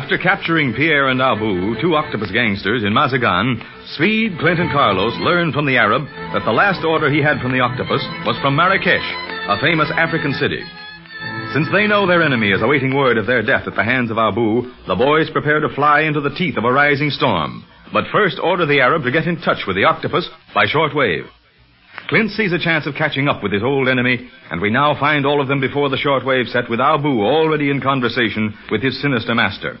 After capturing Pierre and Abu, two octopus gangsters, in Mazagan, Speed, Clint, and Carlos learned from the Arab that the last order he had from the octopus was from Marrakesh, a famous African city. Since they know their enemy is awaiting word of their death at the hands of Abu, the boys prepare to fly into the teeth of a rising storm. But first order the Arab to get in touch with the octopus by shortwave. Clint sees a chance of catching up with his old enemy, and we now find all of them before the shortwave set with Abu already in conversation with his sinister master.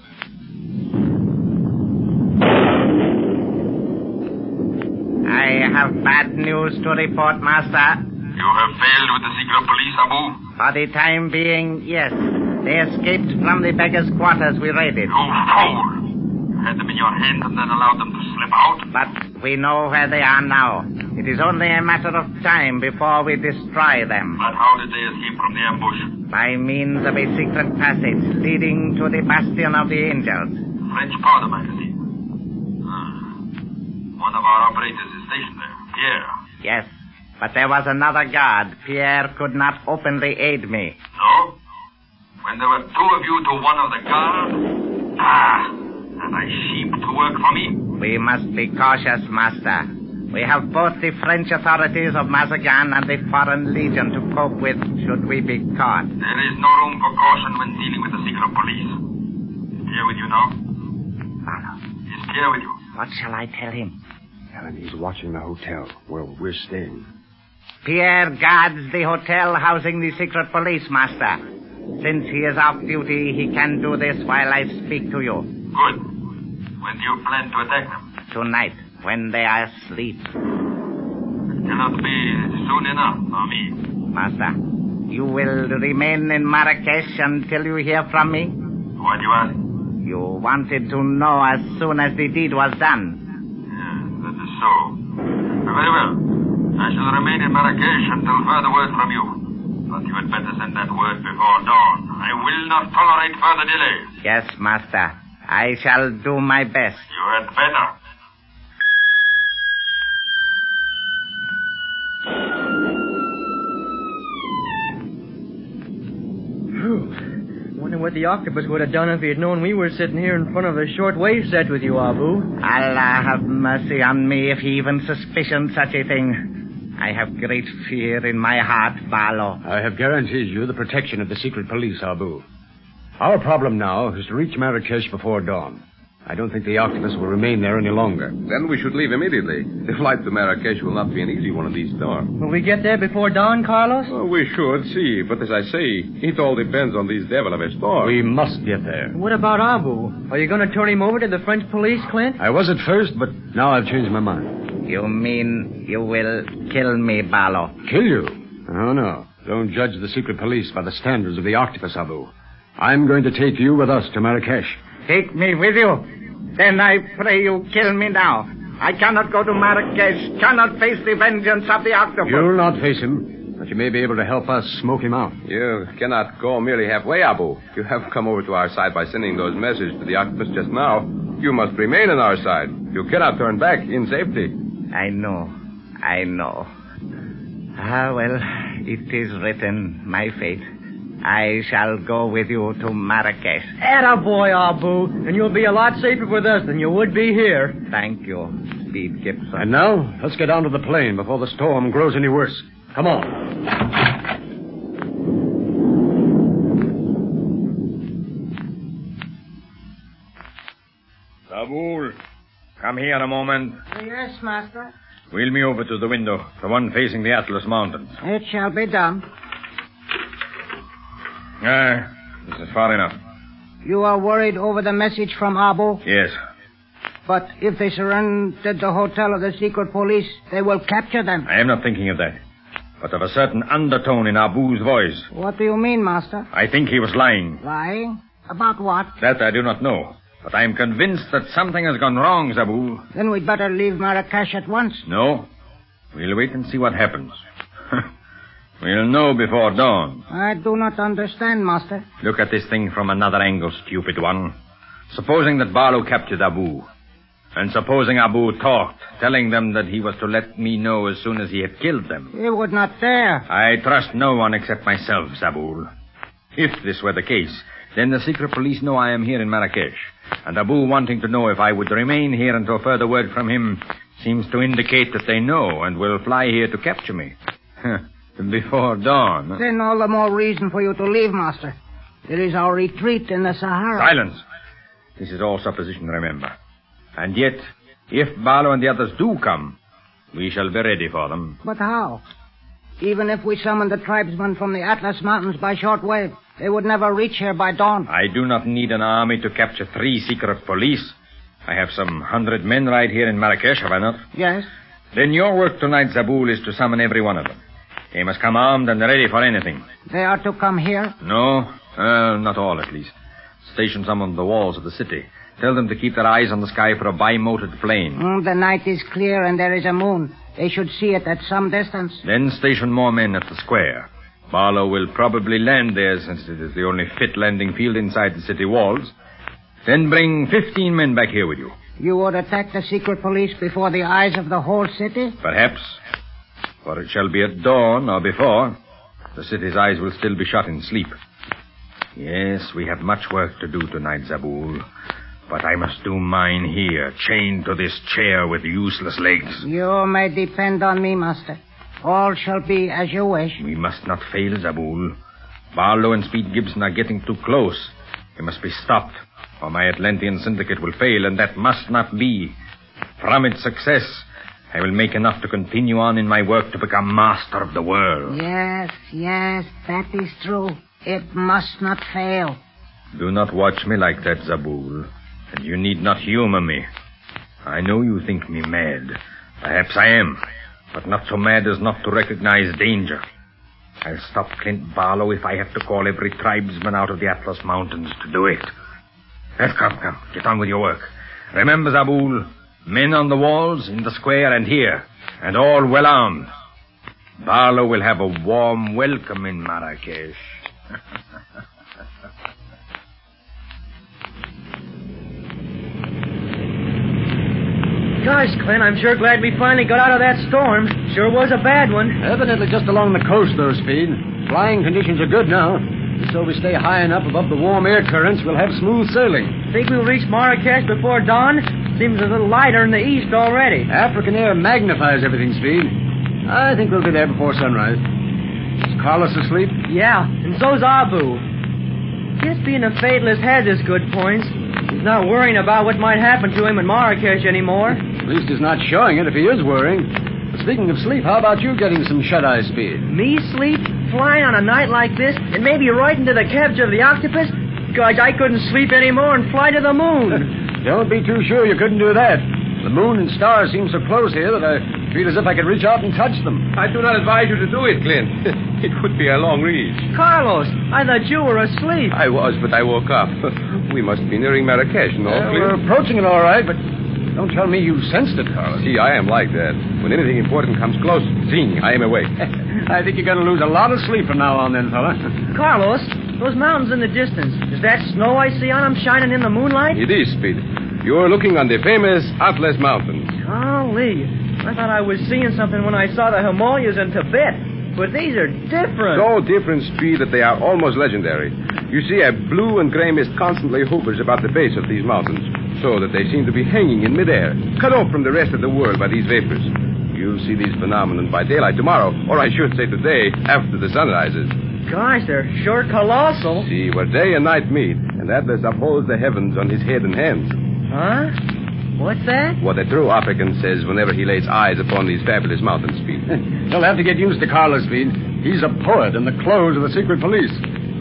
I have bad news to report, Master. You have failed with the secret police, Abu. For the time being, yes. They escaped from the beggar's quarters we raided. You fool! You had them in your hand and then allowed them to slip out. But we know where they are now. It is only a matter of time before we destroy them. But how did they escape from the ambush? By means of a secret passage leading to the Bastion of the Angels. French powder magazine. Ah. One of our operators is stationed there. Pierre. Yes. But there was another guard. Pierre could not openly aid me. No? When there were two of you to one of the guard? Ah! And I sheep to work for me? We must be cautious, Master. We have both the French authorities of Mazagan and the Foreign Legion to cope with should we be caught. There is no room for caution when dealing with the secret police. Is Pierre with you now? Follow. Is Pierre with you? What shall I tell him? Helen, he's watching the hotel where we're staying. Pierre guards the hotel housing the secret police, Master. Since he is off duty, he can do this while I speak to you. Good. When do you plan to attack them? Tonight, when they are asleep. It cannot be soon enough for. Master, you will remain in Marrakesh until you hear from me? What do you ask? You wanted to know as soon as the deed was done. Yes, that is so. Very well. I shall remain in Marrakesh until further word from you. But you had better send that word before dawn. I will not tolerate further delays. Yes, Master. I shall do my best. You had better. Wonder what the octopus would have done if he had known we were sitting here in front of a short wave set with you, Abu. Allah have mercy on me if he even suspicioned such a thing. I have great fear in my heart, Barlow. I have guaranteed you the protection of the secret police, Abu. Our problem now is to reach Marrakesh before dawn. I don't think the octopus will remain there any longer. Then we should leave immediately. The flight to Marrakesh will not be an easy one of these storms. Will we get there before dawn, Carlos? Oh, we should see, but as I say, it all depends on these devil of a storm. We must get there. What about Abu? Are you going to turn him over to the French police, Clint? I was at first, but now I've changed my mind. You mean you will kill me, Barlow? Kill you? Oh, no. Don't judge the secret police by the standards of the octopus, Abu. I'm going to take you with us to Marrakesh. Take me with you. Then I pray you kill me now. I cannot go to Marrakesh, cannot face the vengeance of the octopus. You'll not face him, but you may be able to help us smoke him out. You cannot go merely halfway, Abu. You have come over to our side by sending those messages to the octopus just now. You must remain on our side. You cannot turn back in safety. I know. I know. Ah, well, it is written, my fate. I shall go with you to Marrakesh. Atta boy, Abu. And you'll be a lot safer with us than you would be here. Thank you, Speed Gibson. And now, let's get down to the plane before the storm grows any worse. Come on. Zabul, come here a moment. Yes, Master. Wheel me over to the window, the one facing the Atlas Mountains. It shall be done. Ah, This is far enough. You are worried over the message from Abu? Yes. But if they surrendered the hotel of the secret police, they will capture them. I am not thinking of that. But of a certain undertone in Abu's voice. What do you mean, Master? I think he was lying. Lying? About what? That I do not know. But I am convinced that something has gone wrong, Zabu. Then we'd better leave Marrakesh at once. No. We'll wait and see what happens. We'll know before dawn. I do not understand, Master. Look at this thing from another angle, stupid one. Supposing that Barlow captured Abu, and supposing Abu talked, telling them that he was to let me know as soon as he had killed them. He would not dare. I trust no one except myself, Zabul. If this were the case, then the secret police know I am here in Marrakesh. And Abu wanting to know if I would remain here until further word from him seems to indicate that they know and will fly here to capture me. Before dawn. Then all the more reason for you to leave, Master. There is our retreat in the Sahara. Silence. This is all supposition, remember. And yet, if Barlow and the others do come, we shall be ready for them. But how? Even if we summon the tribesmen from the Atlas Mountains by short shortwave, they would never reach here by dawn. I do not need an army to capture three secret police. I have some hundred men right here in Marrakesh, have I not? Yes. Then your work tonight, Zabul, is to summon every one of them. They must come armed and ready for anything. They are to come here? No, uh, not all at least. Station some on the walls of the city. Tell them to keep their eyes on the sky for a bimoted plane. Mm, the night is clear and there is a moon. They should see it at some distance. Then station more men at the square. Barlow will probably land there since it is the only fit landing field inside the city walls. Then bring 15 men back here with you. You would attack the secret police before the eyes of the whole city? Perhaps. For it shall be at dawn or before. The city's eyes will still be shut in sleep. Yes, we have much work to do tonight, Zabul. But I must do mine here, chained to this chair with useless legs. You may depend on me, Master. All shall be as you wish. We must not fail, Zabul. Barlow and Speed Gibson are getting too close. They must be stopped, or my Atlantean syndicate will fail, and that must not be. From its success, I will make enough to continue on in my work to become master of the world. Yes, yes, that is true. It must not fail. Do not watch me like that, Zabul. And you need not humor me. I know you think me mad. Perhaps I am, but not so mad as not to recognize danger. I'll stop Clint Barlow if I have to call every tribesman out of the Atlas Mountains to do it. Let's come, come. Get on with your work. Remember, Zabul, men on the walls, in the square, and here, and all well armed. Barlow will have a warm welcome in Marrakesh. Gosh, Clint, I'm sure glad we finally got out of that storm. Sure was a bad one. Evidently just along the coast, though, Speed. Flying conditions are good now. So we stay high enough above the warm air currents, we'll have smooth sailing. Think we'll reach Marrakesh before dawn? Seems a little lighter in the east already. African air magnifies everything, Speed. I think we'll be there before sunrise. Is Carlos asleep? Yeah, and so's Abu. Guess being a fatalist has its good points. He's not worrying about what might happen to him in Marrakesh anymore. At least he's not showing it if he is worrying. But speaking of sleep, how about you getting some shut-eye speed? Me sleep? Flying on a night like this? And maybe right into the capture of the octopus? Gosh, I couldn't sleep anymore and fly to the moon. Don't be too sure you couldn't do that. The moon and stars seem so close here that I feel as if I could reach out and touch them. I do not advise you to do it, Clint. it would be a long reach. Carlos, I thought you were asleep. I was, but I woke up. we must be nearing Marrakesh, no, Yeah, Clint? we're approaching it all right, but don't tell me you sensed it, Carlos. See, I am like that. When anything important comes close, zing, I am awake. I think you're going to lose a lot of sleep from now on, then, fella. Carlos, those mountains in the distance. Is that snow I see on them shining in the moonlight? it is, Speed. You're looking on the famous Atlas Mountains. Golly. I thought I was seeing something when I saw the Himalayas in Tibet. But these are different. So different, Speed, that they are almost legendary. You see, a blue and gray mist constantly hovers about the base of these mountains, so that they seem to be hanging in midair, cut off from the rest of the world by these vapors. You'll see these phenomena by daylight tomorrow, or I should say today, after the sun rises. Gosh, they're sure colossal. See, where day and night meet, and Atlas upholds the heavens on his head and hands. Huh? What's that? What a true African says whenever he lays eyes upon these fabulous mountains, Speed. You'll have to get used to Carlos, Speed. He's a poet in the clothes of the secret police.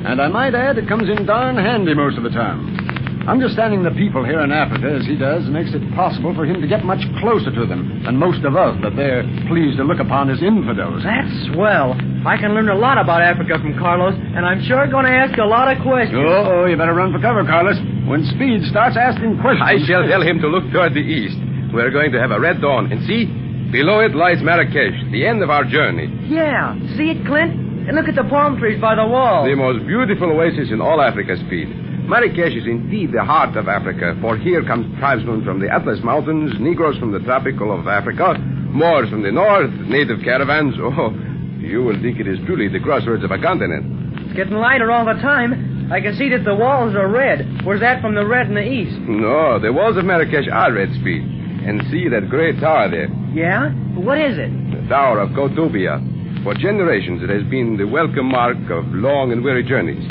And I might add, it comes in darn handy most of the time. Understanding the people here in Africa as he does makes it possible for him to get much closer to them than most of us that they're pleased to look upon as infidels. That's swell. I can learn a lot about Africa from Carlos, and I'm sure going to ask a lot of questions. Oh, oh, you better run for cover, Carlos. When Speed starts asking questions. I shall tell him to look toward the east. We're going to have a red dawn. And see, below it lies Marrakesh, the end of our journey. Yeah. See it, Clint? And look at the palm trees by the wall. The most beautiful oasis in all Africa, Speed. Marrakesh is indeed the heart of Africa, for here come tribesmen from the Atlas Mountains, Negroes from the tropical of Africa, Moors from the north, native caravans. Oh, you will think it is truly the crossroads of a continent. It's getting lighter all the time. I can see that the walls are red. Where's that from the red in the east? No, the walls of Marrakesh are red, Speed. And see that great tower there, Yeah? What is it? the Tower of Koutoubia. For generations, it has been the welcome mark of long and weary journeys.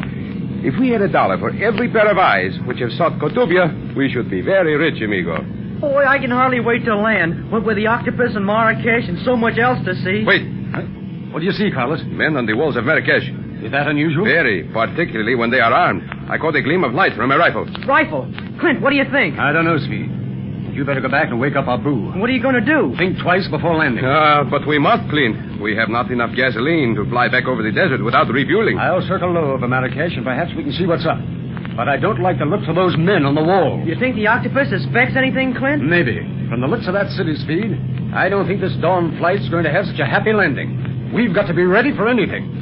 If we had a dollar for every pair of eyes which have sought Koutoubia, we should be very rich, amigo. Boy, I can hardly wait to land. What with the octopus and Marrakesh and so much else to see. Wait, What do you see, Carlos? men on the walls of Marrakesh. Is that unusual? Very, particularly when they are armed. I caught a gleam of light from a rifle. Rifle. Clint, what do you think? I don't know, Speed. You better go back and wake up Abu. What are you going to do? Think twice before landing. Ah, but we must, Clint. We have not enough gasoline to fly back over the desert without refueling. I'll circle low over Marrakesh and perhaps we can see what's up. But I don't like the looks of those men on the wall. You think the octopus suspects anything, Clint? Maybe. From the looks of that city speed, I don't think this dawn flight's going to have such a happy landing. We've got to be ready for anything.